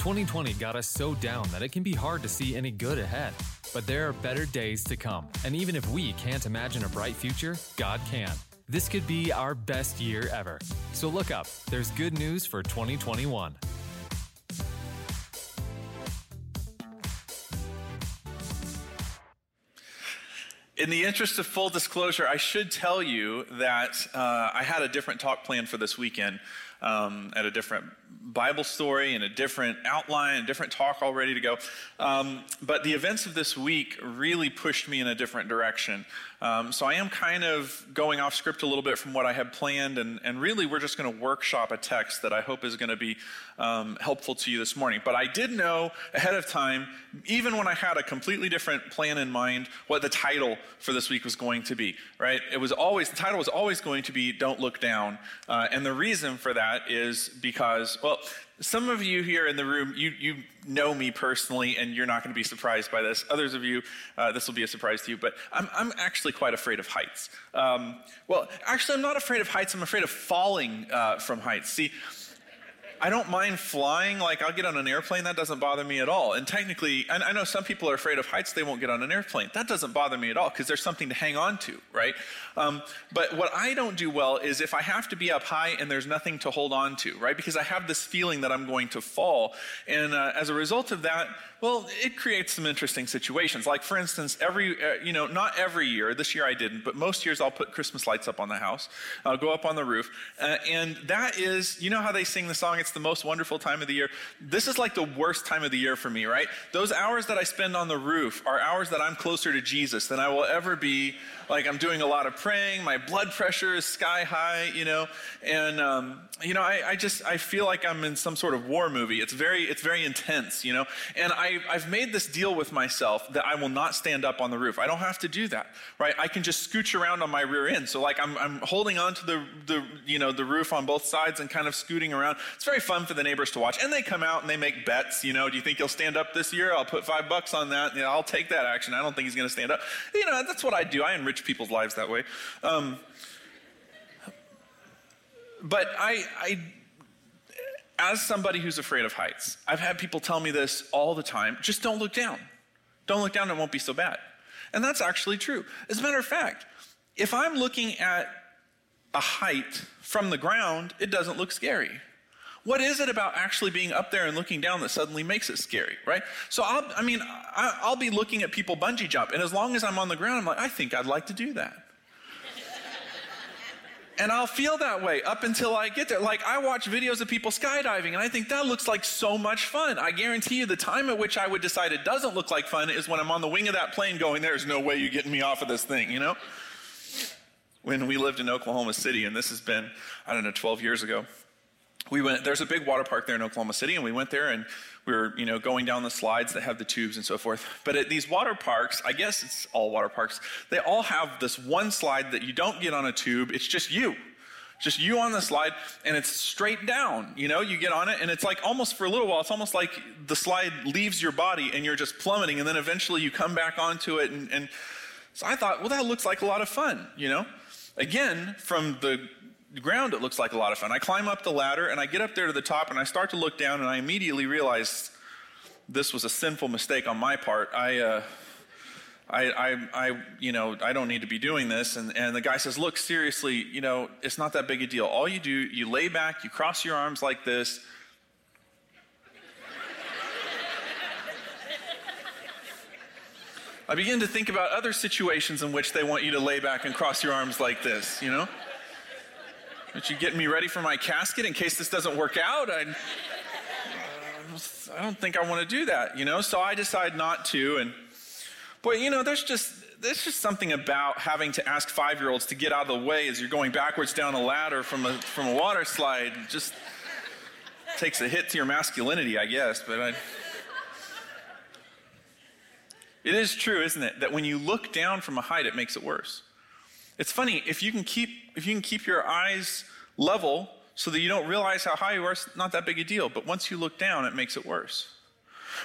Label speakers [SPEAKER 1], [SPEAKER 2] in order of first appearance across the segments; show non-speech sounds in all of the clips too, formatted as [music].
[SPEAKER 1] 2020 got us so down that it can be hard to see any good ahead. But there are better days to come. And even if we can't imagine a bright future, God can. This could be our best year ever. So look up. There's good news for 2021.
[SPEAKER 2] In the interest of full disclosure, I should tell you that uh, I had a different talk planned for this weekend um, at a different Bible story and a different outline, a different talk all ready to go. Um, but the events of this week really pushed me in a different direction. Um, so I am kind of going off script a little bit from what I had planned, and, and really we're just going to workshop a text that I hope is going to be um, helpful to you this morning. But I did know ahead of time, even when I had a completely different plan in mind, what the title for this week was going to be, right? It was always, the title was always going to be Don't Look Down. Uh, and the reason for that is because, well, some of you here in the room, you, you know me personally, and you're not going to be surprised by this. Others of you, uh, this will be a surprise to you, but I'm, I'm actually quite afraid of heights. Um, well, actually, I'm not afraid of heights, I'm afraid of falling uh, from heights. See, I don't mind flying. Like, I'll get on an airplane. That doesn't bother me at all. And technically, I, I know some people are afraid of heights. They won't get on an airplane. That doesn't bother me at all because there's something to hang on to, right? Um, but what I don't do well is if I have to be up high and there's nothing to hold on to, right? Because I have this feeling that I'm going to fall. And uh, as a result of that, well, it creates some interesting situations. Like, for instance, every, uh, you know, not every year, this year I didn't, but most years I'll put Christmas lights up on the house. I'll go up on the roof. Uh, and that is, you know how they sing the song, it's the most wonderful time of the year? This is like the worst time of the year for me, right? Those hours that I spend on the roof are hours that I'm closer to Jesus than I will ever be like I'm doing a lot of praying. My blood pressure is sky high, you know, and um, you know, I, I, just I feel like I'm in some sort of war movie. It's very it's very intense, you know. And I I've made this deal with myself that I will not stand up on the roof. I don't have to do that, right? I can just scooch around on my rear end. So like I'm I'm holding on to the the you know the roof on both sides and kind of scooting around. It's very fun for the neighbors to watch, and they come out and they make bets. You know, do you think he'll stand up this year? I'll put five bucks on that. I'll take that action. I don't think he's going to stand up. You know, that's what I do. I enrich people's lives that way. Um, but I, I, as somebody who's afraid of heights, I've had people tell me this all the time just don't look down. Don't look down, it won't be so bad. And that's actually true. As a matter of fact, if I'm looking at a height from the ground, it doesn't look scary. What is it about actually being up there and looking down that suddenly makes it scary, right? So, I'll, I mean, I, will be looking at people bungee jump, and as long as I'm on the ground, I'm like, I think I'd like to do that. [laughs] and I'll feel that way up until I get there. Like, I watch videos of people skydiving, and I think that looks like so much fun. I guarantee you the time at which I would decide it doesn't look like fun is when I'm on the wing of that plane going, there's no way you're getting me off of this thing, you know? When we lived in Oklahoma City, and this has been, I don't know, 12 years ago we went there's a big water park there in oklahoma city and we went there and we were you know going down the slides that have the tubes and so forth. But at these water parks i guess it's all water parks they all have this one slide that you don't get on a tube. It's just you. Just you on the slide and it's straight down you know? You get on it and it's like almost for a little while it's almost like the slide leaves your body and you're just plummeting and then eventually you come back onto it and, and so i thought well that looks like a lot of fun you know? Again from the ground, it looks like a lot of fun. I climb up the ladder and I get up there to the top and I start to look down and I immediately realize this was a sinful mistake on my part. I, uh, I, I, I, you know, I don't need to be doing this. And, and the guy says, look, seriously, you know, it's not that big a deal. All you do, you lay back, you cross your arms like this. [laughs] I begin to think about other situations in which they want you to lay back and cross your arms like this, you know? Aren't you getting me ready for my casket in case this doesn't work out? I, I don't think I want to do that, you know? So I decide not to. And boy, you know, there's just there's just something about having to ask five year olds to get out of the way as you're going backwards down a ladder from a from a water slide. It just takes a hit to your masculinity, I guess. But I It is true, isn't it, that when you look down from a height, it makes it worse. It's funny, if you can keep, if you can keep your eyes level so that you don't realize how high you are, it's not that big a deal. But once you look down, it makes it worse.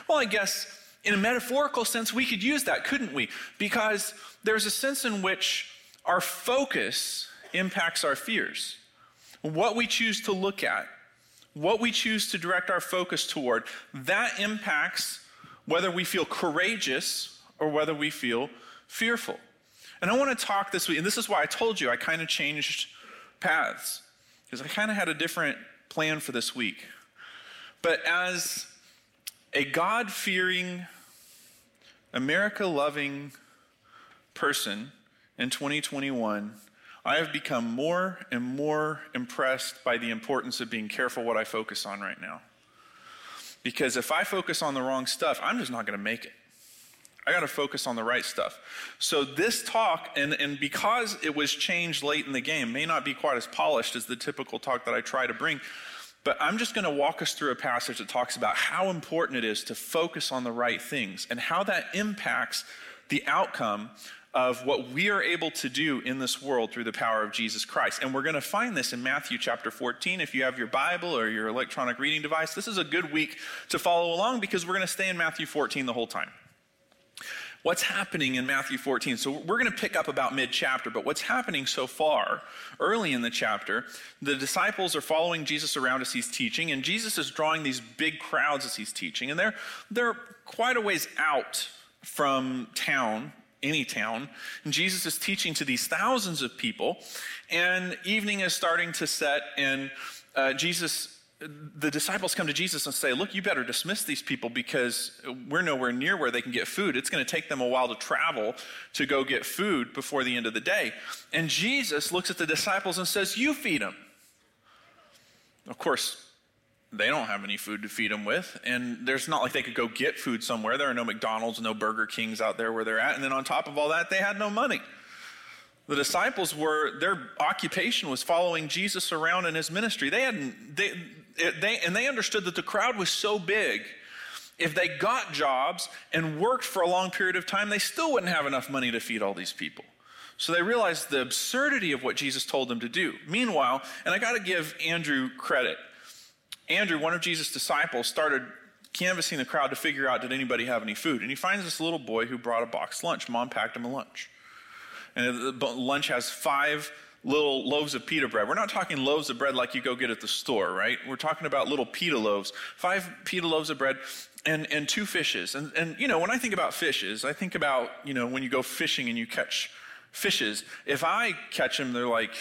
[SPEAKER 2] Well, I guess in a metaphorical sense, we could use that, couldn't we? Because there's a sense in which our focus impacts our fears. What we choose to look at, what we choose to direct our focus toward, that impacts whether we feel courageous or whether we feel fearful. And I want to talk this week, and this is why I told you I kind of changed paths, because I kind of had a different plan for this week. But as a God fearing, America loving person in 2021, I have become more and more impressed by the importance of being careful what I focus on right now. Because if I focus on the wrong stuff, I'm just not going to make it. I got to focus on the right stuff. So, this talk, and, and because it was changed late in the game, may not be quite as polished as the typical talk that I try to bring. But I'm just going to walk us through a passage that talks about how important it is to focus on the right things and how that impacts the outcome of what we are able to do in this world through the power of Jesus Christ. And we're going to find this in Matthew chapter 14. If you have your Bible or your electronic reading device, this is a good week to follow along because we're going to stay in Matthew 14 the whole time what's happening in Matthew 14. So we're going to pick up about mid chapter, but what's happening so far, early in the chapter, the disciples are following Jesus around as he's teaching, and Jesus is drawing these big crowds as he's teaching. And they're, they're quite a ways out from town, any town. And Jesus is teaching to these thousands of people, and evening is starting to set, and uh, Jesus the disciples come to Jesus and say, Look, you better dismiss these people because we're nowhere near where they can get food. It's going to take them a while to travel to go get food before the end of the day. And Jesus looks at the disciples and says, You feed them. Of course, they don't have any food to feed them with. And there's not like they could go get food somewhere. There are no McDonald's, no Burger Kings out there where they're at. And then on top of all that, they had no money. The disciples were, their occupation was following Jesus around in his ministry. They hadn't, they, they, and they understood that the crowd was so big, if they got jobs and worked for a long period of time, they still wouldn't have enough money to feed all these people. So they realized the absurdity of what Jesus told them to do. Meanwhile, and I got to give Andrew credit. Andrew, one of Jesus' disciples, started canvassing the crowd to figure out did anybody have any food. And he finds this little boy who brought a box lunch. Mom packed him a lunch. And the lunch has five little loaves of pita bread. We're not talking loaves of bread like you go get at the store, right? We're talking about little pita loaves, five pita loaves of bread, and, and two fishes. And, and, you know, when I think about fishes, I think about, you know, when you go fishing and you catch fishes. If I catch them, they're like,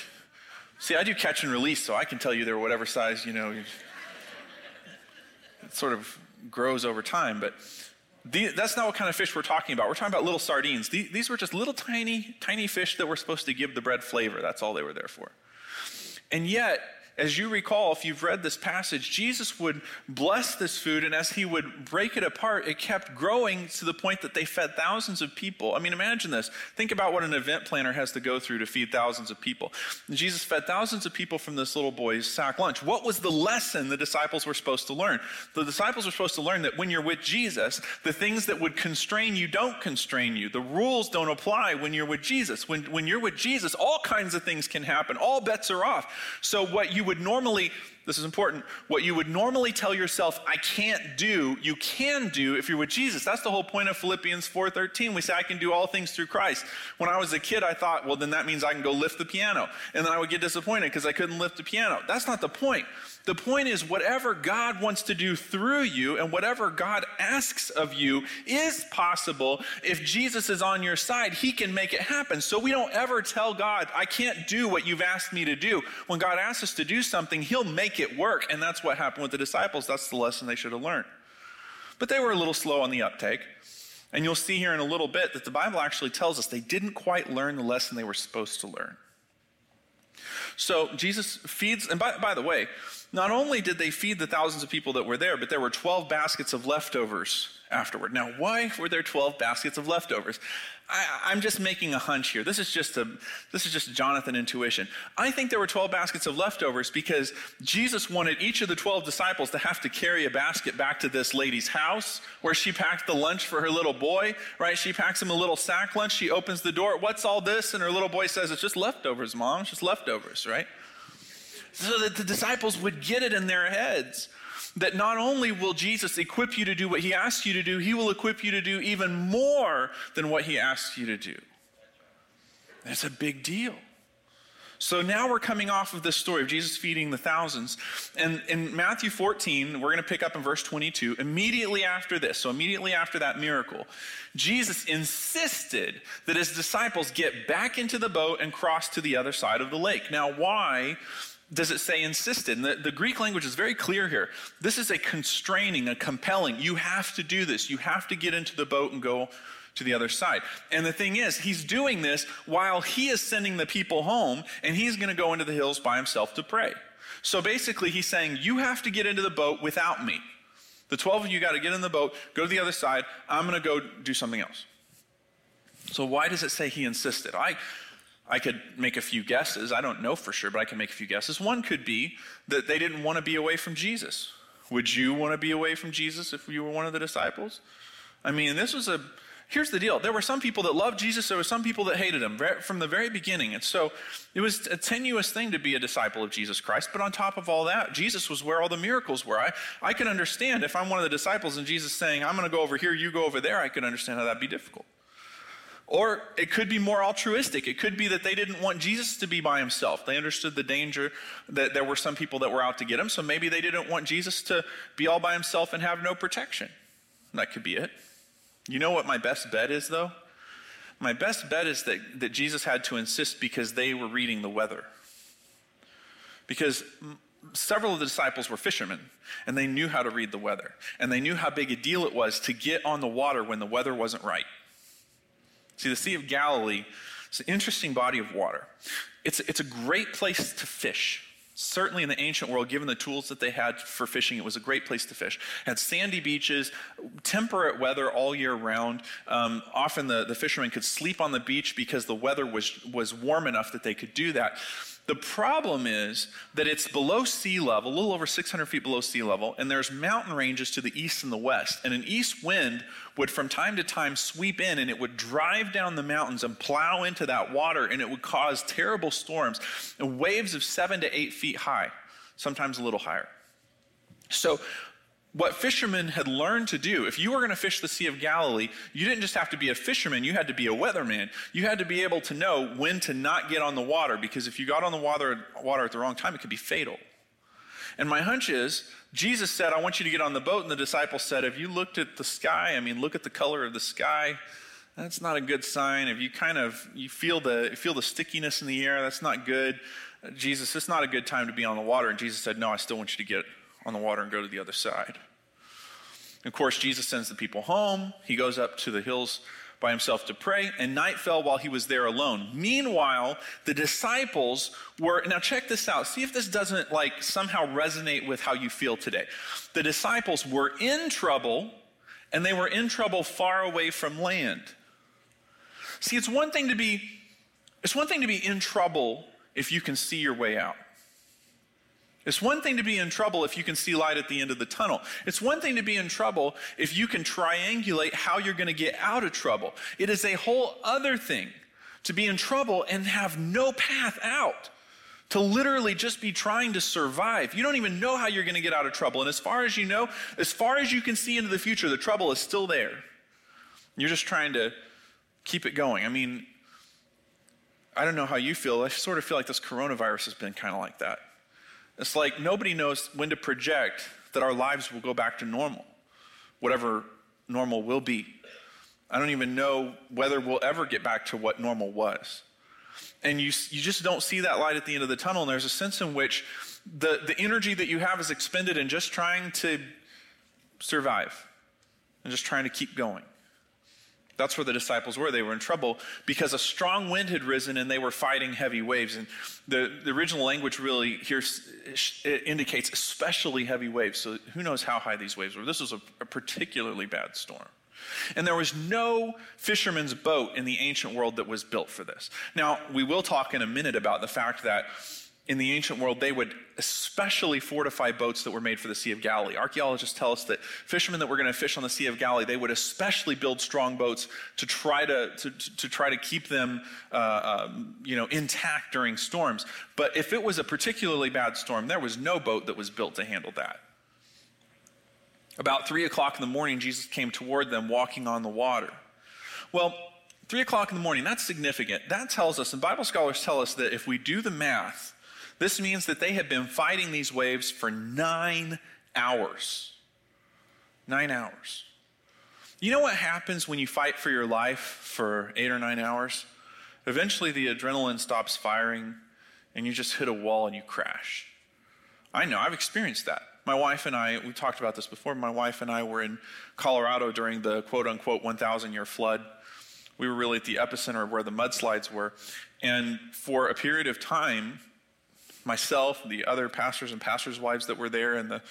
[SPEAKER 2] see, I do catch and release, so I can tell you they're whatever size, you know, [laughs] it sort of grows over time. But the, that's not what kind of fish we're talking about. We're talking about little sardines. These, these were just little tiny, tiny fish that were supposed to give the bread flavor. That's all they were there for. And yet, as you recall, if you've read this passage, Jesus would bless this food, and as he would break it apart, it kept growing to the point that they fed thousands of people. I mean, imagine this. Think about what an event planner has to go through to feed thousands of people. And Jesus fed thousands of people from this little boy's sack lunch. What was the lesson the disciples were supposed to learn? The disciples were supposed to learn that when you're with Jesus, the things that would constrain you don't constrain you. The rules don't apply when you're with Jesus. When, when you're with Jesus, all kinds of things can happen, all bets are off. So, what you would normally, this is important, what you would normally tell yourself, I can't do, you can do if you're with Jesus. That's the whole point of Philippians 4.13. We say, I can do all things through Christ. When I was a kid, I thought, well, then that means I can go lift the piano. And then I would get disappointed because I couldn't lift the piano. That's not the point. The point is, whatever God wants to do through you and whatever God asks of you is possible. If Jesus is on your side, He can make it happen. So we don't ever tell God, I can't do what you've asked me to do. When God asks us to do something, He'll make it work. And that's what happened with the disciples. That's the lesson they should have learned. But they were a little slow on the uptake. And you'll see here in a little bit that the Bible actually tells us they didn't quite learn the lesson they were supposed to learn. So Jesus feeds, and by, by the way, not only did they feed the thousands of people that were there, but there were 12 baskets of leftovers afterward. Now, why were there 12 baskets of leftovers? I, am just making a hunch here. This is just a this is just Jonathan intuition. I think there were 12 baskets of leftovers because Jesus wanted each of the 12 disciples to have to carry a basket back to this lady's house where she packed the lunch for her little boy, right? She packs him a little sack lunch. She opens the door. What's all this? And her little boy says, "It's just leftovers, mom. It's just leftovers, right?" So that the disciples would get it in their heads that not only will Jesus equip you to do what he asks you to do, he will equip you to do even more than what he asks you to do. That's a big deal. So now we're coming off of this story of Jesus feeding the thousands. And in Matthew 14, we're going to pick up in verse 22. Immediately after this, so immediately after that miracle, Jesus insisted that his disciples get back into the boat and cross to the other side of the lake. Now, why? Does it say insisted? And the, the, Greek language is very clear here. This is a constraining, a compelling. You have to do this. You have to get into the boat and go to the other side. And the thing is, he's doing this while he is sending the people home, and he's going to go into the hills by himself to pray. So basically, he's saying, You have to get into the boat without me. The 12 of you got to get in the boat, go to the other side. I'm going to go do something else. So, why does it say he insisted? I, I could make a few guesses. I don't know for sure, but I can make a few guesses. One could be that they didn't want to be away from Jesus. Would you want to be away from Jesus if you were one of the disciples? I mean, this was a. Here's the deal. There were some people that loved Jesus. There were some people that hated him from the very beginning. And so it was a tenuous thing to be a disciple of Jesus Christ. But on top of all that, Jesus was where all the miracles were. I, I can understand if I'm one of the disciples and Jesus saying, I'm going to go over here, you go over there, I can understand how that'd be difficult. Or it could be more altruistic. It could be that they didn't want Jesus to be by himself. They understood the danger that there were some people that were out to get him, so maybe they didn't want Jesus to be all by himself and have no protection. That could be it. You know what my best bet is, though? My best bet is that, that Jesus had to insist because they were reading the weather. Because several of the disciples were fishermen, and they knew how to read the weather. And they knew how big a deal it was to get on the water when the weather wasn't right. See, the Sea of Galilee is an interesting body of water. It's, it's a great place to fish. Certainly in the ancient world, given the tools that they had for fishing, it was a great place to fish. It had sandy beaches, temperate weather all year round. Um, often the, the fishermen could sleep on the beach because the weather was, was warm enough that they could do that. The problem is that it's below sea level, a little over 600 feet below sea level, and there's mountain ranges to the east and the west. And an east wind would from time to time sweep in and it would drive down the mountains and plow into that water, and it would cause terrible storms and waves of seven to eight feet high, sometimes a little higher. So what fishermen had learned to do. If you were going to fish the Sea of Galilee, you didn't just have to be a fisherman, you had to be a weatherman. You had to be able to know when to not get on the water because if you got on the water, water at the wrong time, it could be fatal. And my hunch is Jesus said, I want you to get on the boat. And the disciples said, Have you looked at the sky? I mean, look at the color of the sky. That's not a good sign. If you kind of you feel the you feel the stickiness in the air, that's not good. Jesus, it's not a good time to be on the water. And Jesus said, No, I still want you to get on the water and go to the other side. Of course, Jesus sends the people home. He goes up to the hills by himself to pray, and night fell while he was there alone. Meanwhile, the disciples were now check this out. See if this doesn't like somehow resonate with how you feel today. The disciples were in trouble, and they were in trouble far away from land. See, it's one thing to be it's one thing to be in trouble if you can see your way out. It's one thing to be in trouble if you can see light at the end of the tunnel. It's one thing to be in trouble if you can triangulate how you're going to get out of trouble. It is a whole other thing to be in trouble and have no path out. To literally just be trying to survive. You don't even know how you're going to get out of trouble. And as far as you know, as far as you can see into the future, the trouble is still there. You're just trying to keep it going. I mean, I don't know how you feel. I sort of feel like this coronavirus has been kind of like that. It's like nobody knows when to project that our lives will go back to normal, whatever normal will be. I don't even know whether we'll ever get back to what normal was. And you, you just don't see that light at the end of the tunnel. And there's a sense in which the, the energy that you have is expended in just trying to survive and just trying to keep going. That's where the disciples were. They were in trouble because a strong wind had risen and they were fighting heavy waves. And the, the original language really here indicates especially heavy waves. So who knows how high these waves were. This was a, a particularly bad storm. And there was no fisherman's boat in the ancient world that was built for this. Now, we will talk in a minute about the fact that in the ancient world, they would especially fortify boats that were made for the Sea of Galilee. Archaeologists tell us that fishermen that were going to fish on the Sea of Galilee, they would especially build strong boats to try to, to, to try to keep them uh, um, you know, intact during storms. But if it was a particularly bad storm, there was no boat that was built to handle that. About three o'clock in the morning, Jesus came toward them walking on the water. Well, three o'clock in the morning, that's significant. That tells us, and Bible scholars tell us that if we do the math, this means that they had been fighting these waves for nine hours. Nine hours. You know what happens when you fight for your life for eight or nine hours? Eventually, the adrenaline stops firing and you just hit a wall and you crash. I know, I've experienced that. My wife and I, we talked about this before. My wife and I were in Colorado during the quote unquote 1,000 year flood. We were really at the epicenter of where the mudslides were. And for a period of time, myself, the other pastors and pastors' wives that were there, and the,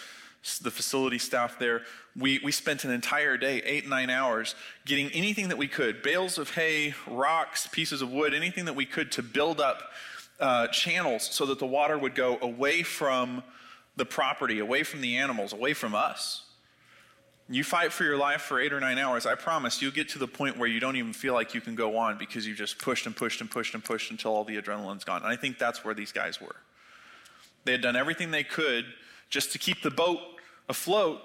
[SPEAKER 2] the facility staff there, we, we spent an entire day, eight, nine hours, getting anything that we could bales of hay, rocks, pieces of wood, anything that we could to build up uh, channels so that the water would go away from the property, away from the animals, away from us. You fight for your life for eight or nine hours, I promise you'll get to the point where you don't even feel like you can go on because you just pushed and pushed and pushed and pushed until all the adrenaline's gone. And I think that's where these guys were. They had done everything they could just to keep the boat afloat.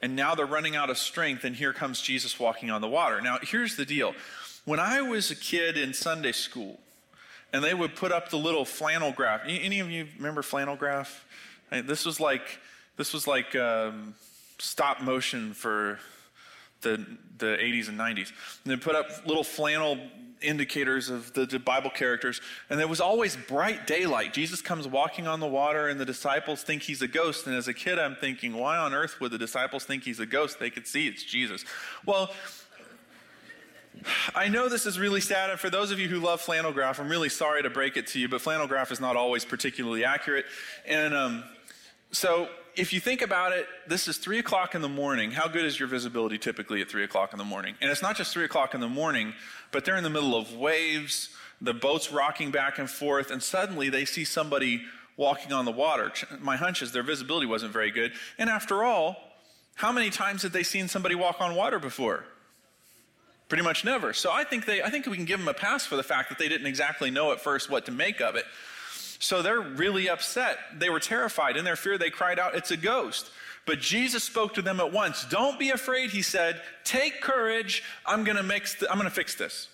[SPEAKER 2] And now they're running out of strength, and here comes Jesus walking on the water. Now, here's the deal. When I was a kid in Sunday school, and they would put up the little flannel graph. Any of you remember flannel graph? This was like this was like um, stop motion for the the 80s and 90s. And they put up little flannel indicators of the, the, Bible characters. And there was always bright daylight. Jesus comes walking on the water, and the disciples think he's a ghost. And as a kid, I'm thinking, why on earth would the disciples think he's a ghost? They could see it's Jesus. Well, I know this is really sad, and for those of you who love flannel graph, I'm really sorry to break it to you, but flannel graph is not always particularly accurate. And um, so if you think about it, this is three o'clock in the morning. How good is your visibility typically at three o'clock in the morning? And it's not just three o'clock in the morning, but they're in the middle of waves, the boat's rocking back and forth, and suddenly they see somebody walking on the water. My hunch is their visibility wasn't very good. And after all, how many times had they seen somebody walk on water before? Pretty much never. So I think they I think we can give them a pass for the fact that they didn't exactly know at first what to make of it. So they're really upset. They were terrified. In their fear, they cried out, It's a ghost. But Jesus spoke to them at once. Don't be afraid, he said. Take courage. I'm going to fix this.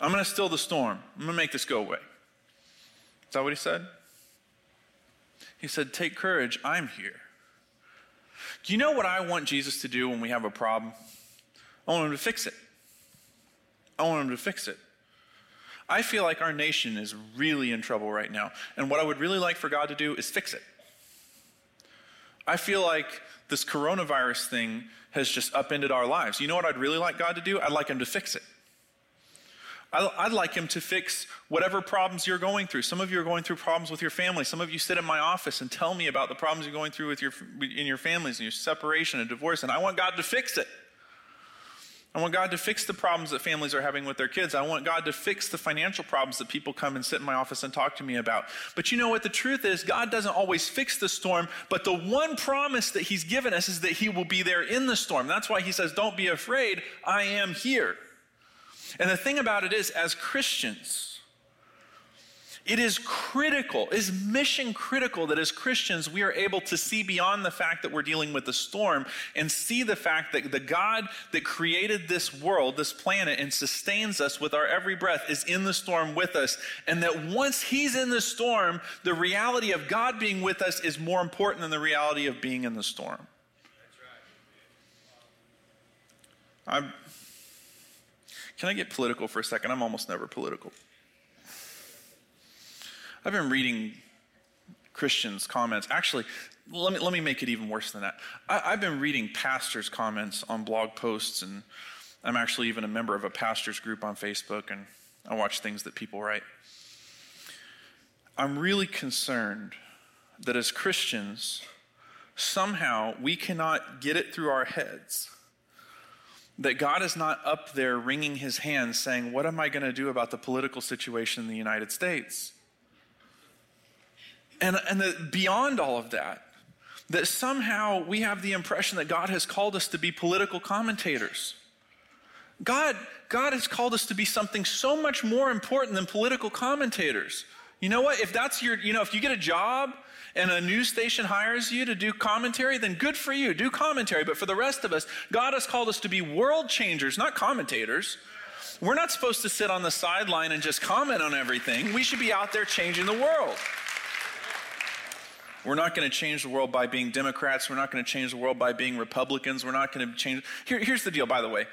[SPEAKER 2] I'm going to still the storm. I'm going to make this go away. Is that what he said? He said, Take courage. I'm here. Do you know what I want Jesus to do when we have a problem? I want him to fix it. I want him to fix it. I feel like our nation is really in trouble right now. And what I would really like for God to do is fix it. I feel like this coronavirus thing has just upended our lives. You know what I'd really like God to do? I'd like Him to fix it. I'd like Him to fix whatever problems you're going through. Some of you are going through problems with your family. Some of you sit in my office and tell me about the problems you're going through with your, in your families and your separation and divorce, and I want God to fix it. I want God to fix the problems that families are having with their kids. I want God to fix the financial problems that people come and sit in my office and talk to me about. But you know what? The truth is, God doesn't always fix the storm, but the one promise that He's given us is that He will be there in the storm. That's why He says, Don't be afraid, I am here. And the thing about it is, as Christians, it is critical, is mission critical that as Christians we are able to see beyond the fact that we're dealing with the storm and see the fact that the God that created this world, this planet, and sustains us with our every breath is in the storm with us. And that once He's in the storm, the reality of God being with us is more important than the reality of being in the storm. I'm, can I get political for a second? I'm almost never political. I've been reading Christians' comments. Actually, let me, let me make it even worse than that. I, I've been reading pastors' comments on blog posts, and I'm actually even a member of a pastors' group on Facebook, and I watch things that people write. I'm really concerned that as Christians, somehow we cannot get it through our heads that God is not up there wringing his hands saying, What am I going to do about the political situation in the United States? And, and the, beyond all of that, that somehow we have the impression that God has called us to be political commentators. God, God has called us to be something so much more important than political commentators. You know what? If that's your, you know, if you get a job and a news station hires you to do commentary, then good for you. Do commentary. But for the rest of us, God has called us to be world changers, not commentators. We're not supposed to sit on the sideline and just comment on everything. We should be out there changing the world. We're not going to change the world by being Democrats. We're not going to change the world by being Republicans. We're not going to change. Here, here's the deal, by the way.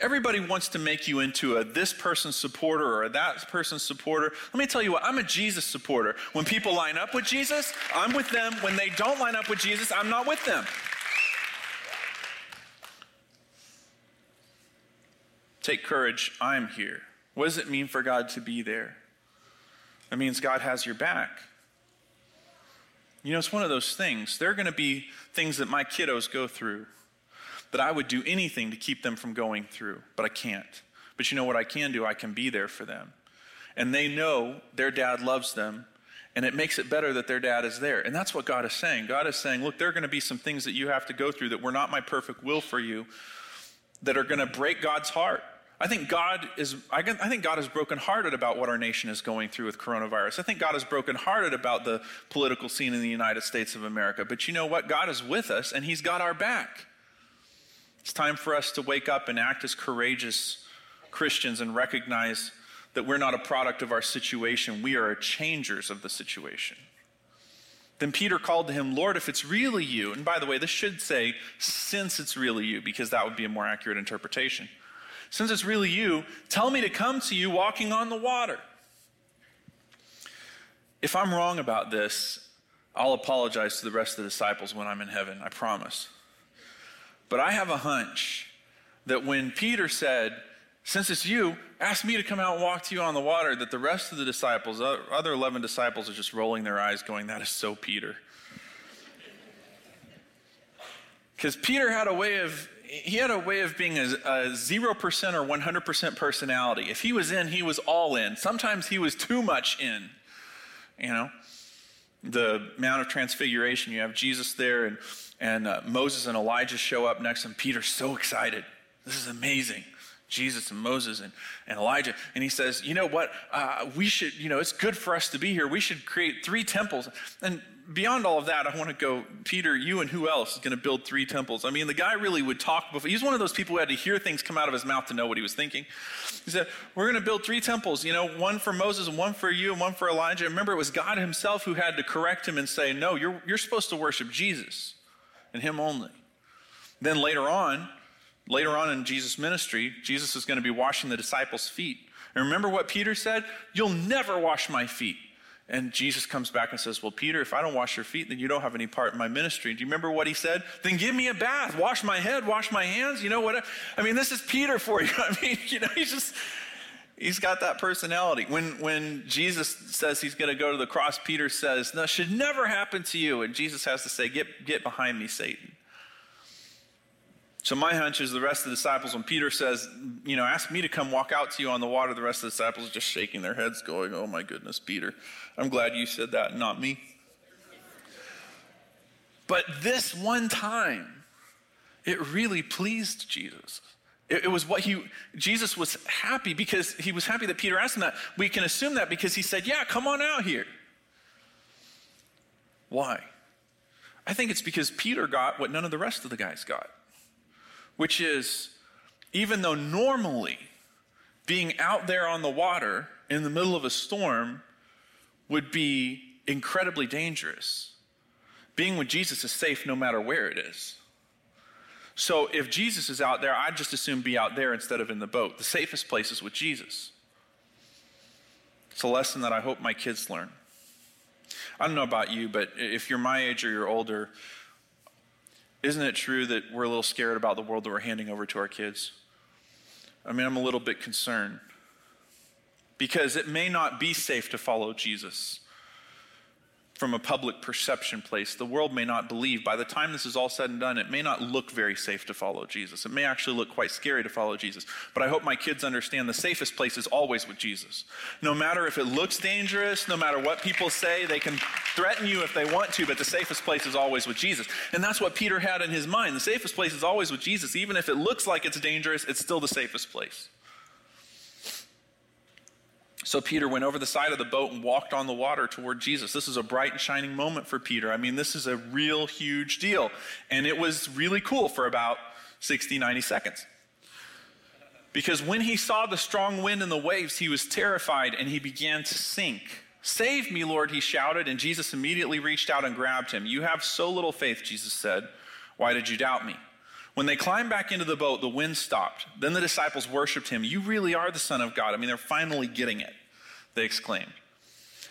[SPEAKER 2] Everybody wants to make you into a this person's supporter or a that person's supporter. Let me tell you what, I'm a Jesus supporter. When people line up with Jesus, I'm with them. When they don't line up with Jesus, I'm not with them. Take courage, I'm here. What does it mean for God to be there? It means God has your back. You know, it's one of those things. There are going to be things that my kiddos go through that I would do anything to keep them from going through, but I can't. But you know what I can do? I can be there for them. And they know their dad loves them, and it makes it better that their dad is there. And that's what God is saying. God is saying, look, there are going to be some things that you have to go through that were not my perfect will for you that are going to break God's heart. I think God is, I think God is brokenhearted about what our nation is going through with coronavirus. I think God is brokenhearted about the political scene in the United States of America. But you know what? God is with us and He's got our back. It's time for us to wake up and act as courageous Christians and recognize that we're not a product of our situation, we are changers of the situation. Then Peter called to him, Lord, if it's really you, and by the way, this should say, since it's really you, because that would be a more accurate interpretation. Since it's really you, tell me to come to you walking on the water. If I'm wrong about this, I'll apologize to the rest of the disciples when I'm in heaven, I promise. But I have a hunch that when Peter said, Since it's you, ask me to come out and walk to you on the water, that the rest of the disciples, other 11 disciples, are just rolling their eyes, going, That is so Peter. Because Peter had a way of he had a way of being a, a 0% or 100% personality. If he was in, he was all in. Sometimes he was too much in. You know, the Mount of Transfiguration, you have Jesus there, and and uh, Moses and Elijah show up next, and Peter's so excited. This is amazing. Jesus and Moses and, and Elijah. And he says, You know what? Uh, we should, you know, it's good for us to be here. We should create three temples. And beyond all of that, I want to go, Peter, you and who else is going to build three temples? I mean, the guy really would talk before. He's one of those people who had to hear things come out of his mouth to know what he was thinking. He said, We're going to build three temples, you know, one for Moses and one for you and one for Elijah. Remember, it was God himself who had to correct him and say, No, you're, you're supposed to worship Jesus and Him only. Then later on, later on in Jesus' ministry, Jesus is going to be washing the disciples' feet. And remember what Peter said? You'll never wash my feet. And Jesus comes back and says, Well, Peter, if I don't wash your feet, then you don't have any part in my ministry. Do you remember what he said? Then give me a bath, wash my head, wash my hands. You know what? I mean, this is Peter for you. [laughs] I mean, you know, he's just, he's got that personality. When, when Jesus says he's going to go to the cross, Peter says, No, should never happen to you. And Jesus has to say, Get, get behind me, Satan. So my hunch is the rest of the disciples, when Peter says, you know, ask me to come walk out to you on the water, the rest of the disciples are just shaking their heads, going, oh my goodness, Peter, I'm glad you said that, not me. But this one time, it really pleased Jesus. It, it, was what he, Jesus was happy because he was happy that Peter asked him that. We can assume that because he said, Yeah, come on out here. Why? I think it's because Peter got what none of the rest of the guys got, which is even though normally being out there on the water in the middle of a storm would be incredibly dangerous, being with Jesus is safe no matter where it is. So if Jesus is out there, I'd just assume be out there instead of in the boat. The safest place is with Jesus. It's a lesson that I hope my kids learn. I don't know about you, but if you're my age or you're older, isn't it true that we're a little scared about the world that we're handing over to our kids? I mean, I'm a little bit concerned because it may not be safe to follow Jesus from a public perception place. The world may not believe. By the time this is all said and done, it may not look very safe to follow Jesus. It may actually look quite scary to follow Jesus. But I hope my kids understand the safest place is always with Jesus. No matter if it looks dangerous, no matter what people say, they can threaten you if they want to, but the safest place is always with Jesus. And that's what Peter had in his mind. The safest place is always with Jesus. Even if it looks like it's dangerous, it's still the safest place. So Peter went over the side of the boat and walked on the water toward Jesus. This is a bright and shining moment for Peter. I mean, this is a real huge deal. And it was really cool for about 60, 90 seconds. Because when he saw the strong wind and the waves, he was terrified and he began to sink. Save me, Lord, he shouted, and Jesus immediately reached out and grabbed him. You have so little faith, Jesus said. Why did you doubt me? When they climbed back into the boat, the wind stopped. Then the disciples worshiped him. You really are the Son of God. I mean, they're finally getting it, they exclaimed.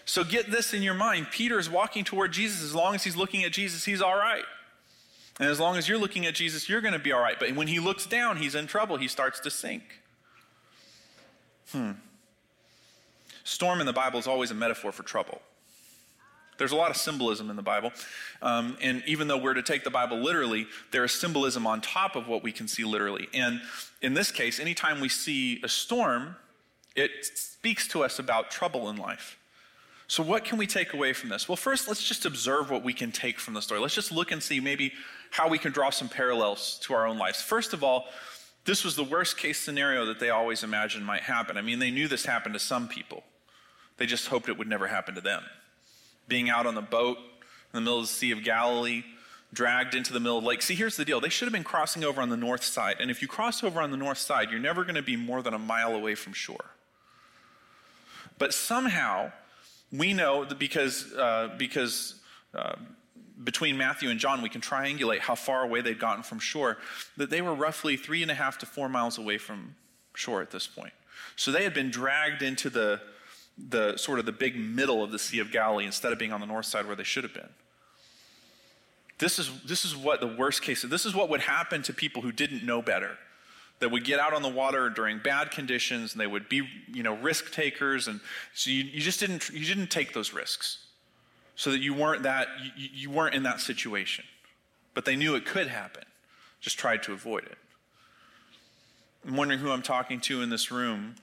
[SPEAKER 2] So get this in your mind Peter is walking toward Jesus. As long as he's looking at Jesus, he's all right. And as long as you're looking at Jesus, you're going to be all right. But when he looks down, he's in trouble. He starts to sink. Hmm. Storm in the Bible is always a metaphor for trouble. There's a lot of symbolism in the Bible. Um, and even though we're to take the Bible literally, there is symbolism on top of what we can see literally. And in this case, anytime we see a storm, it speaks to us about trouble in life. So, what can we take away from this? Well, first, let's just observe what we can take from the story. Let's just look and see maybe how we can draw some parallels to our own lives. First of all, this was the worst case scenario that they always imagined might happen. I mean, they knew this happened to some people, they just hoped it would never happen to them being out on the boat in the middle of the Sea of Galilee, dragged into the middle of the lake. See, here's the deal. They should have been crossing over on the north side. And if you cross over on the north side, you're never going to be more than a mile away from shore. But somehow, we know that because, uh, because uh, between Matthew and John, we can triangulate how far away they'd gotten from shore, that they were roughly three and a half to four miles away from shore at this point. So they had been dragged into the the sort of the big middle of the Sea of Galilee instead of being on the north side where they should have been. This is, this is what the worst case this is what would happen to people who didn't know better. That would get out on the water during bad conditions and they would be you know risk takers and so you, you just didn't you didn't take those risks. So that you weren't that you, you weren't in that situation. But they knew it could happen. Just tried to avoid it. I'm wondering who i'm talking to in this room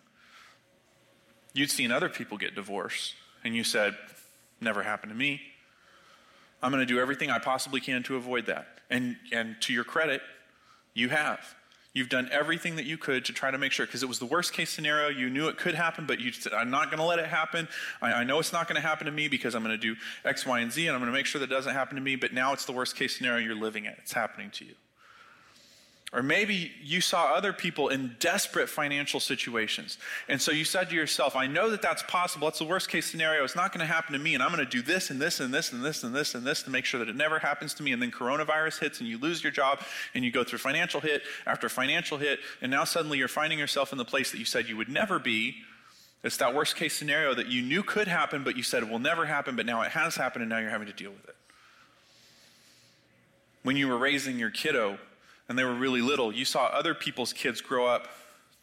[SPEAKER 2] You'd seen other people get divorced, and you said, Never happened to me. I'm going to do everything I possibly can to avoid that. And, and to your credit, you have. You've done everything that you could to try to make sure, because it was the worst case scenario. You knew it could happen, but you said, I'm not going to let it happen. I, I know it's not going to happen to me because I'm going to do X, Y, and Z, and I'm going to make sure that doesn't happen to me, but now it's the worst case scenario you're living it. It's happening to you. Or maybe you saw other people in desperate financial situations. And so you said to yourself, I know that that's possible. That's the worst case scenario. It's not going to happen to me. And I'm going to do this and this and this and this and this and this to make sure that it never happens to me. And then coronavirus hits and you lose your job and you go through financial hit after financial hit. And now suddenly you're finding yourself in the place that you said you would never be. It's that worst case scenario that you knew could happen, but you said it will never happen, but now it has happened and now you're having to deal with it. When you were raising your kiddo, and they were really little, you saw other people's kids grow up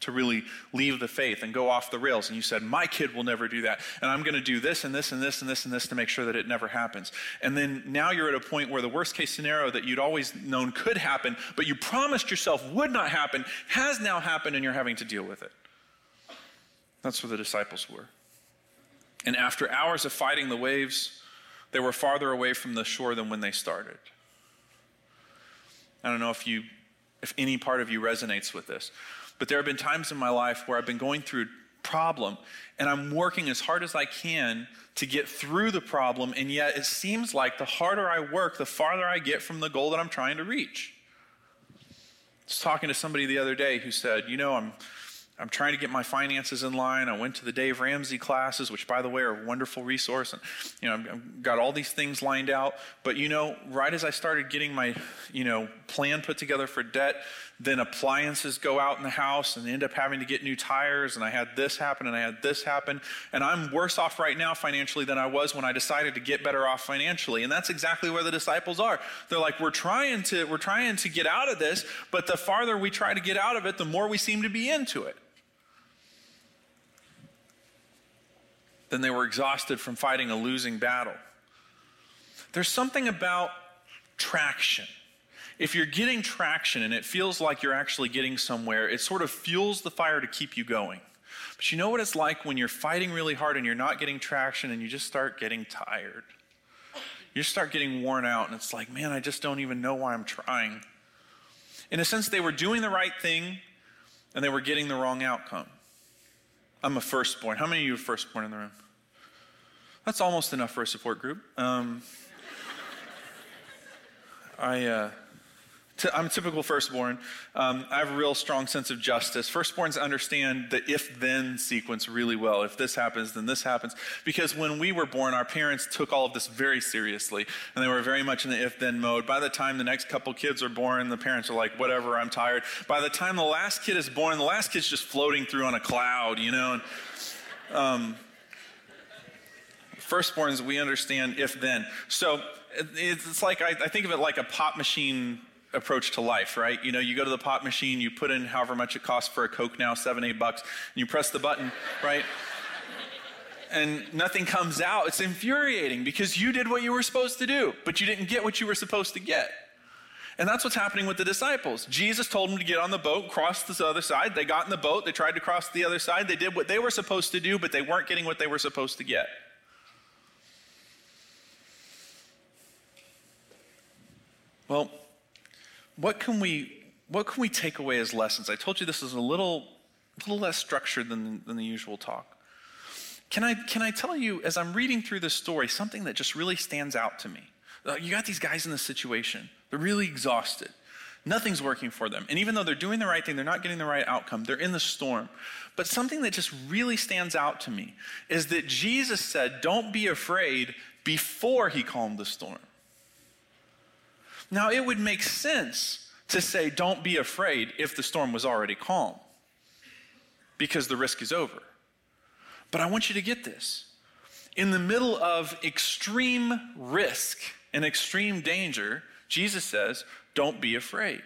[SPEAKER 2] to really leave the faith and go off the rails. And you said, My kid will never do that. And I'm going to do this and this and this and this and this to make sure that it never happens. And then now you're at a point where the worst case scenario that you'd always known could happen, but you promised yourself would not happen, has now happened and you're having to deal with it. That's where the disciples were. And after hours of fighting the waves, they were farther away from the shore than when they started. I don't know if you, if any part of you resonates with this, but there have been times in my life where I've been going through problem and I'm working as hard as I can to get through the problem, and yet it seems like the harder I work, the farther I get from the goal that I'm trying to reach. I was talking to somebody the other day who said, You know, I'm I'm trying to get my finances in line. I went to the Dave Ramsey classes, which, by the way, are a wonderful resource. And, you know, I've got all these things lined out. But, you know, right as I started getting my, you know, plan put together for debt, then appliances go out in the house and end up having to get new tires. And I had this happen and I had this happen. And I'm worse off right now financially than I was when I decided to get better off financially. And that's exactly where the disciples are. They're like, we're trying to, we're trying to get out of this, but the farther we try to get out of it, the more we seem to be into it. Then they were exhausted from fighting a losing battle. There's something about traction. If you're getting traction and it feels like you're actually getting somewhere, it sort of fuels the fire to keep you going. But you know what it's like when you're fighting really hard and you're not getting traction and you just start getting tired. You start getting worn out, and it's like, man, I just don't even know why I'm trying. In a sense, they were doing the right thing and they were getting the wrong outcome. I'm a firstborn. How many of you are firstborn in the room? That's almost enough for a support group. Um, [laughs] I, uh, t- I'm a typical firstborn. Um, I have a real strong sense of justice. Firstborns understand the if then sequence really well. If this happens, then this happens. Because when we were born, our parents took all of this very seriously, and they were very much in the if then mode. By the time the next couple kids are born, the parents are like, whatever, I'm tired. By the time the last kid is born, the last kid's just floating through on a cloud, you know? And, um, firstborns, we understand if then. So it's like, I, think of it like a pop machine approach to life, right? You know, you go to the pop machine, you put in however much it costs for a Coke now, seven, eight bucks, and you press the button, right? [laughs] and nothing comes out. It's infuriating because you did what you were supposed to do, but you didn't get what you were supposed to get. And that's what's happening with the disciples. Jesus told them to get on the boat, cross the other side. They got in the boat, they tried to cross the other side. They did what they were supposed to do, but they weren't getting what they were supposed to get. Well, what can we what can we take away as lessons? I told you this is a little a little less structured than, than the usual talk. Can I can I tell you as I'm reading through this story something that just really stands out to me? Uh, you got these guys in this situation. They're really exhausted. Nothing's working for them. And even though they're doing the right thing, they're not getting the right outcome. They're in the storm. But something that just really stands out to me is that Jesus said, Don't be afraid before he calmed the storm. Now, it would make sense to say, don't be afraid if the storm was already calm, because the risk is over. But I want you to get this. In the middle of extreme risk and extreme danger, Jesus says, don't be afraid.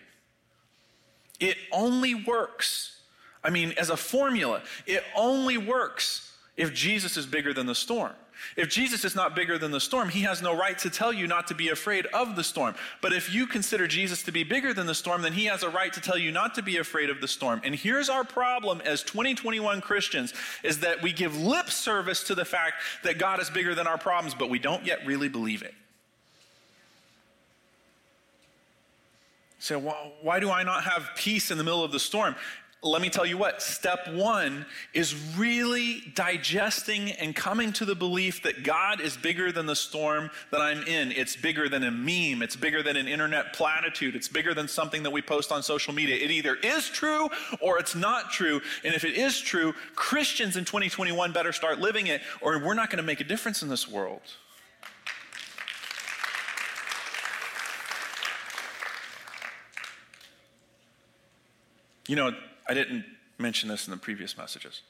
[SPEAKER 2] It only works. I mean, as a formula, it only works if Jesus is bigger than the storm. If Jesus is not bigger than the storm, he has no right to tell you not to be afraid of the storm. But if you consider Jesus to be bigger than the storm, then he has a right to tell you not to be afraid of the storm. And here's our problem as 2021 Christians is that we give lip service to the fact that God is bigger than our problems, but we don't yet really believe it. So, why do I not have peace in the middle of the storm? Let me tell you what, step one is really digesting and coming to the belief that God is bigger than the storm that I'm in. It's bigger than a meme, it's bigger than an internet platitude, it's bigger than something that we post on social media. It either is true or it's not true. And if it is true, Christians in 2021 better start living it, or we're not going to make a difference in this world. You know, I didn't mention this in the previous messages.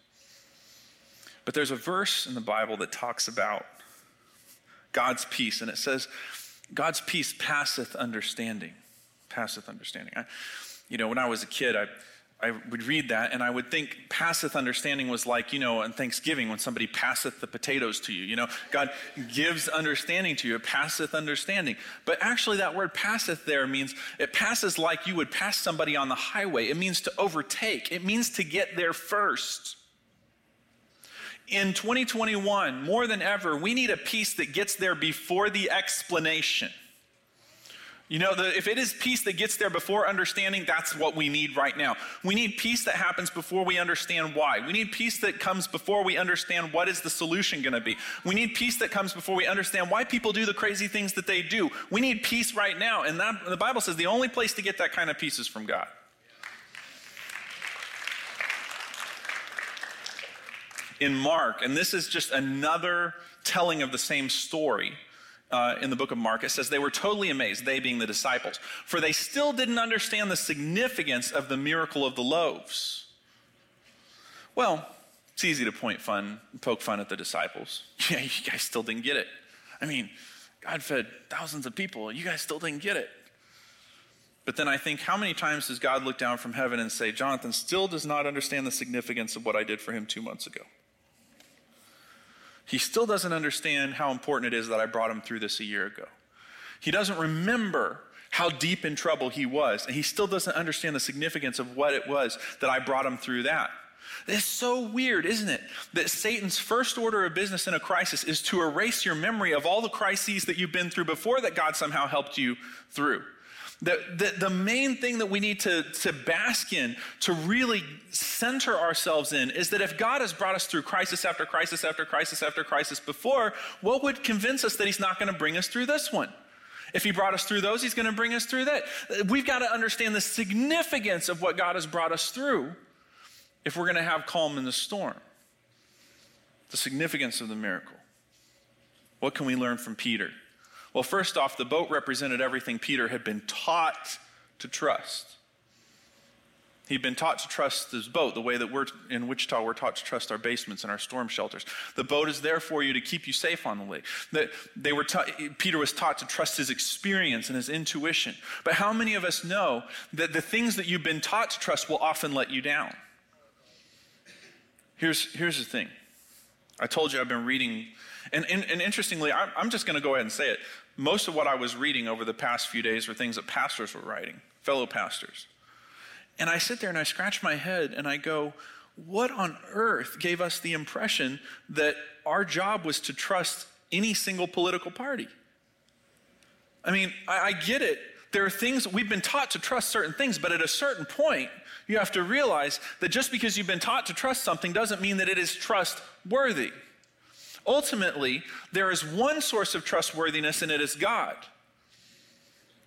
[SPEAKER 2] But there's a verse in the Bible that talks about God's peace, and it says, God's peace passeth understanding. Passeth understanding. I, you know, when I was a kid, I I would read that and I would think passeth understanding was like, you know, on Thanksgiving when somebody passeth the potatoes to you. You know, God gives understanding to you, it passeth understanding. But actually, that word passeth there means it passes like you would pass somebody on the highway. It means to overtake, it means to get there first. In 2021, more than ever, we need a peace that gets there before the explanation. You know, the, if it is peace that gets there before understanding, that's what we need right now. We need peace that happens before we understand why. We need peace that comes before we understand what is the solution going to be. We need peace that comes before we understand why people do the crazy things that they do. We need peace right now. And that, the Bible says the only place to get that kind of peace is from God. In Mark, and this is just another telling of the same story uh, in the book of Mark, it says they were totally amazed, they being the disciples, for they still didn't understand the significance of the miracle of the loaves. Well, it's easy to point fun, poke fun at the disciples. [laughs] Yeah, you guys still didn't get it. I mean, God fed thousands of people. You guys still didn't get it. But then I think, how many times does God look down from heaven and say, Jonathan still does not understand the significance of what I did for him two months ago? He still doesn't understand how important it is that I brought him through this a year ago. He doesn't remember how deep in trouble he was, and he still doesn't understand the significance of what it was that I brought him through that. It's so weird, isn't it? That Satan's first order of business in a crisis is to erase your memory of all the crises that you've been through before that God somehow helped you through. The, the, the, main thing that we need to, to bask in, to really center ourselves in, is that if God has brought us through crisis after crisis after crisis after crisis before, what would convince us that He's not going to bring us through this one? If He brought us through those, He's going to bring us through that. We've got to understand the significance of what God has brought us through if we're going to have calm in the storm. The significance of the miracle. What can we learn from Peter? Well, first off, the boat represented everything Peter had been taught to trust. He'd been taught to trust this boat the way that we're in Wichita, we're taught to trust our basements and our storm shelters. The boat is there for you to keep you safe on the lake. That they were ta- Peter was taught to trust his experience and his intuition. But how many of us know that the things that you've been taught to trust will often let you down? Here's, here's the thing. I told you I've been reading, and, and, and interestingly, I'm, I'm just going to go ahead and say it most of what I was reading over the past few days were things that pastors were writing, fellow pastors. And I sit there and I scratch my head and I go, what on earth gave us the impression that our job was to trust any single political party? I mean, I, I get it. There are things, we've been taught to trust certain things, but at a certain point, you have to realize that just because you've been taught to trust something doesn't mean that it is trustworthy. Ultimately, there is one source of trustworthiness, and it is God.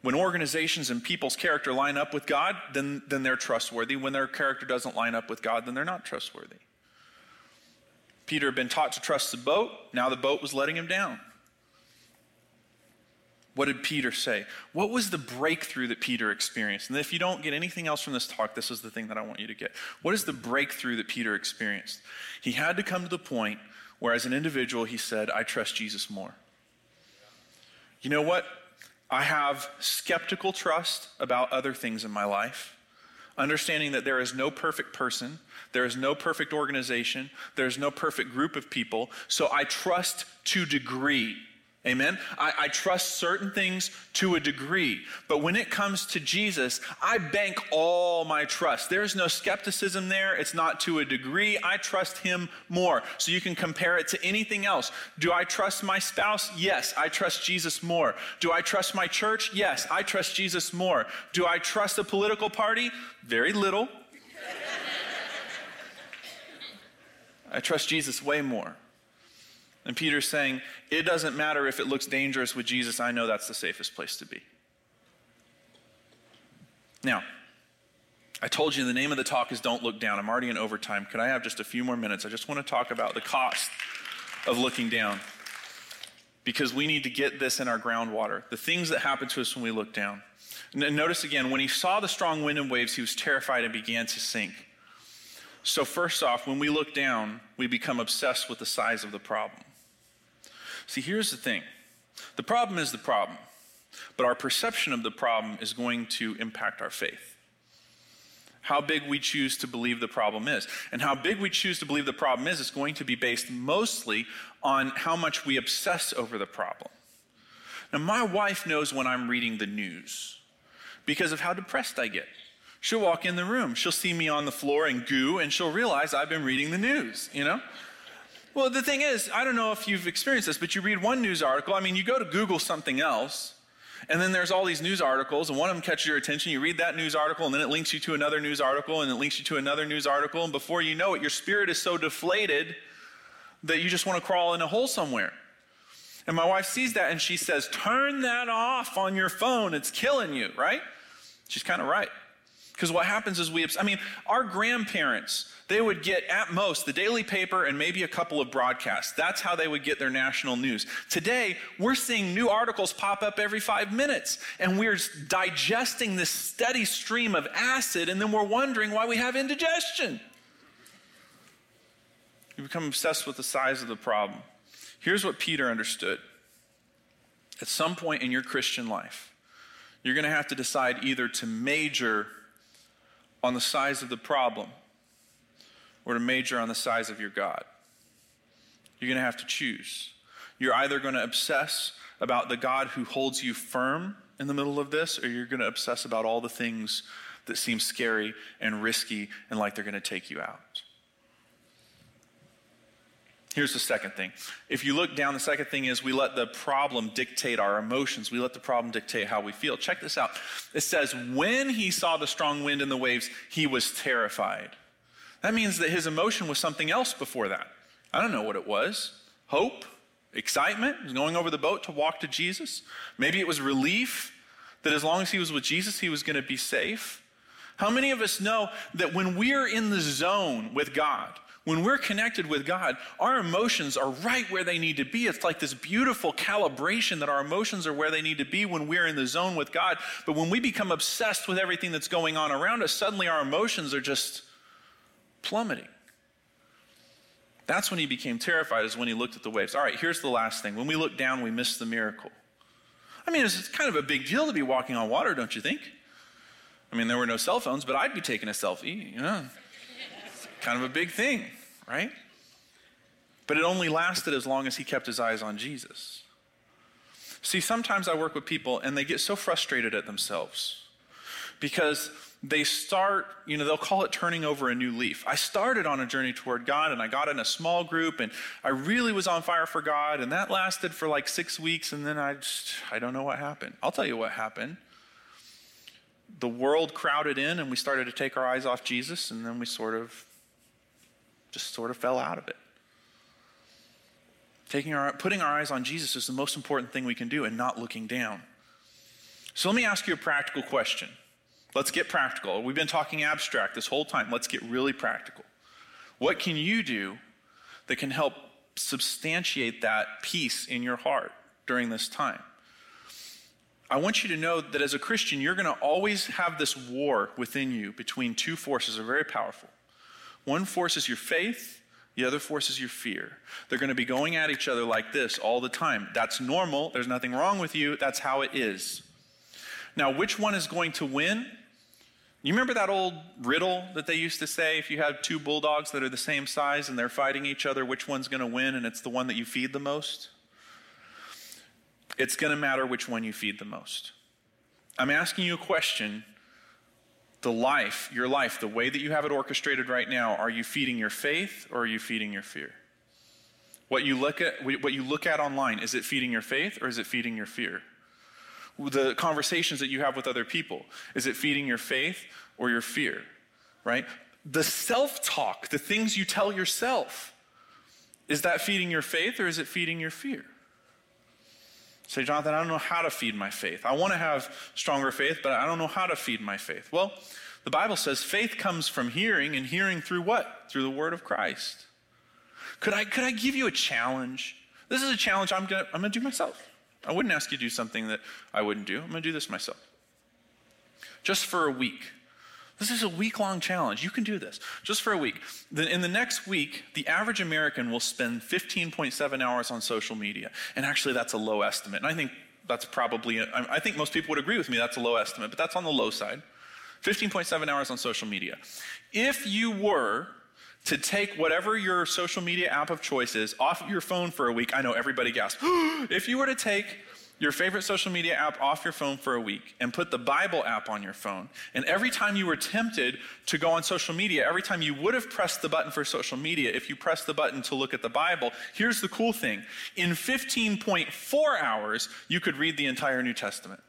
[SPEAKER 2] When organizations and people's character line up with God, then, then they're trustworthy. When their character doesn't line up with God, then they're not trustworthy. Peter had been taught to trust the boat. Now the boat was letting him down. What did Peter say? What was the breakthrough that Peter experienced? And if you don't get anything else from this talk, this is the thing that I want you to get. What is the breakthrough that Peter experienced? He had to come to the point where as an individual, he said, I trust Jesus more. You know what? I have skeptical trust about other things in my life, understanding that there is no perfect person, there is no perfect organization, there is no perfect group of people. So I trust to degree Amen. I, I, trust certain things to a degree, but when it comes to Jesus, I bank all my trust. There's no skepticism there. It's not to a degree. I trust him more. So you can compare it to anything else. Do I trust my spouse? Yes, I trust Jesus more. Do I trust my church? Yes, I trust Jesus more. Do I trust a political party? Very little. [laughs] I trust Jesus way more. And Peter's saying, it doesn't matter if it looks dangerous with Jesus, I know that's the safest place to be. Now, I told you the name of the talk is Don't Look Down. I'm already in overtime. Could I have just a few more minutes? I just want to talk about the cost of looking down. Because we need to get this in our groundwater. The things that happen to us when we look down. Notice again, when he saw the strong wind and waves, he was terrified and began to sink. So, first off, when we look down, we become obsessed with the size of the problem. See, here's the thing the problem is the problem, but our perception of the problem is going to impact our faith. How big we choose to believe the problem is. And how big we choose to believe the problem is is going to be based mostly on how much we obsess over the problem. Now, my wife knows when I'm reading the news because of how depressed I get. She'll walk in the room, she'll see me on the floor and goo, and she'll realize I've been reading the news, you know? Well, the thing is, I don't know if you've experienced this, but you read one news article. I mean, you go to Google something else, and then there's all these news articles, and one of them catches your attention. You read that news article, and then it links you to another news article, and it links you to another news article, and before you know it, your spirit is so deflated that you just want to crawl in a hole somewhere. And my wife sees that and she says, Turn that off on your phone. It's killing you, right? She's kind of right. Because what happens is we, I mean, our grandparents, they would get at most the daily paper and maybe a couple of broadcasts. That's how they would get their national news. Today, we're seeing new articles pop up every five minutes, and we're digesting this steady stream of acid, and then we're wondering why we have indigestion. You become obsessed with the size of the problem. Here's what Peter understood at some point in your Christian life, you're going to have to decide either to major on the size of the problem or to major on the size of your God. You're going to have to choose. You're either going to obsess about the God who holds you firm in the middle of this, or you're going to obsess about all the things that seem scary and risky and like they're going to take you out. Here's the second thing. If you look down, the second thing is we let the problem dictate our emotions. We let the problem dictate how we feel. Check this out. It says, when he saw the strong wind and the waves, he was terrified. That means that his emotion was something else before that. I don't know what it was. Hope, excitement, going over the boat to walk to Jesus. Maybe it was relief that as long as he was with Jesus, he was going to be safe. How many of us know that when we're in the zone with God, when we're connected with God, our emotions are right where they need to be. It's like this beautiful calibration that our emotions are where they need to be when we're in the zone with God. But when we become obsessed with everything that's going on around us, suddenly our emotions are just plummeting. That's when he became terrified, is when he looked at the waves. All right, here's the last thing. When we look down, we miss the miracle. I mean, it's kind of a big deal to be walking on water, don't you think? I mean, there were no cell phones, but I'd be taking a selfie, you know kind of a big thing, right? But it only lasted as long as he kept his eyes on Jesus. See, sometimes I work with people and they get so frustrated at themselves because they start, you know, they'll call it turning over a new leaf. I started on a journey toward God and I got in a small group and I really was on fire for God and that lasted for like six weeks and then I just, I don't know what happened. I'll tell you what happened. The world crowded in and we started to take our eyes off Jesus and then we sort of just sort of fell out of it. Taking our, putting our eyes on Jesus is the most important thing we can do and not looking down. So let me ask you a practical question. Let's get practical. We've been talking abstract this whole time. Let's get really practical. What can you do that can help substantiate that peace in your heart during this time? I want you to know that as a Christian, you're going to always have this war within you between two forces that are very powerful. One force is your faith, the other force is your fear. They're going to be going at each other like this all the time. That's normal. There's nothing wrong with you. That's how it is. Now, which one is going to win? You remember that old riddle that they used to say if you have two bulldogs that are the same size and they're fighting each other, which one's going to win? And it's the one that you feed the most? It's going to matter which one you feed the most. I'm asking you a question the life, your life, the way that you have it orchestrated right now, are you feeding your faith or are you feeding your fear? What you look at, what you look at online, is it feeding your faith or is it feeding your fear? The conversations that you have with other people, is it feeding your faith or your fear? Right? The self talk, the things you tell yourself, is that feeding your faith or is it feeding your fear? Say, Jonathan, I don't know how to feed my faith. I want to have stronger faith, but I don't know how to feed my faith. Well, the Bible says faith comes from hearing, and hearing through what? Through the word of Christ. Could I, could I give you a challenge? This is a challenge I'm going to I'm going to do myself. I wouldn't ask you to do something that I wouldn't do. I'm going to do this myself. Just for a week. This is a week long challenge. You can do this just for a week. In the next week, the average American will spend 15.7 hours on social media. And actually, that's a low estimate. And I think that's probably, I think most people would agree with me that's a low estimate, but that's on the low side. 15.7 hours on social media. If you were to take whatever your social media app of choice is off of your phone for a week, I know everybody gasps. [gasps] if you were to take your favorite social media app off your phone for a week and put the Bible app on your phone. And every time you were tempted to go on social media, every time you would have pressed the button for social media, if you pressed the button to look at the Bible, here's the cool thing. In 15.4 hours, you could read the entire New Testament.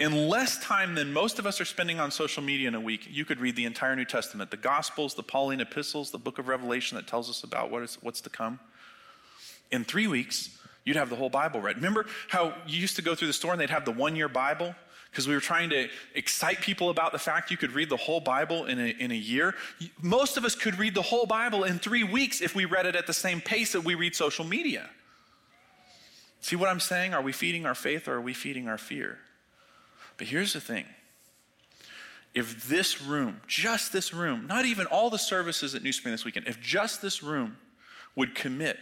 [SPEAKER 2] In less time than most of us are spending on social media in a week, you could read the entire New Testament the Gospels, the Pauline epistles, the book of Revelation that tells us about what is, what's to come. In three weeks, you'd have the whole Bible read. Remember how you used to go through the store and they'd have the one year Bible? because we were trying to excite people about the fact you could read the whole Bible in a, in a year. Most of us could read the whole Bible in three weeks if we read it at the same pace that we read social media. See what I'm saying? Are we feeding our faith or are we feeding our fear? But here's the thing if this room, just this room, not even all the services at New Spring this weekend, if just this room would commit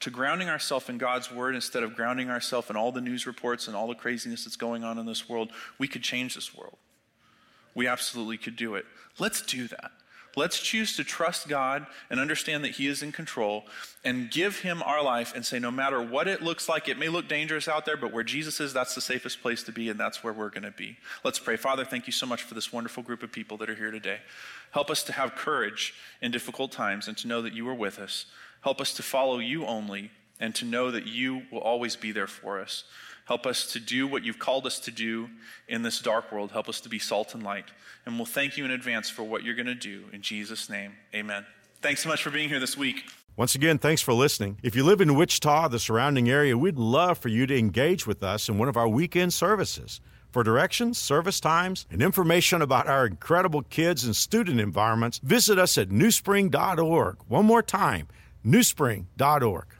[SPEAKER 2] to grounding ourselves in God's word instead of grounding ourselves in all the news reports and all the craziness that's going on in this world, we could change this world. We absolutely could do it. Let's do that. Let's choose to trust God and understand that He is in control and give Him our life and say, no matter what it looks like, it may look dangerous out there, but where Jesus is, that's the safest place to be, and that's where we're going to be. Let's pray. Father, thank you so much for this wonderful group of people that are here today. Help us to have courage in difficult times and to know that you are with us. Help us to follow you only and to know that you will always be there for us. Help us to do what you've called us to do in this dark world. Help us to be salt and light. And we'll thank you in advance for what you're going to do. In Jesus' name, amen. Thanks so much for being here this week.
[SPEAKER 3] Once again, thanks for listening. If you live in Wichita, the surrounding area, we'd love for you to engage with us in one of our weekend services. For directions, service times, and information about our incredible kids and student environments, visit us at newspring.org. One more time, newspring.org.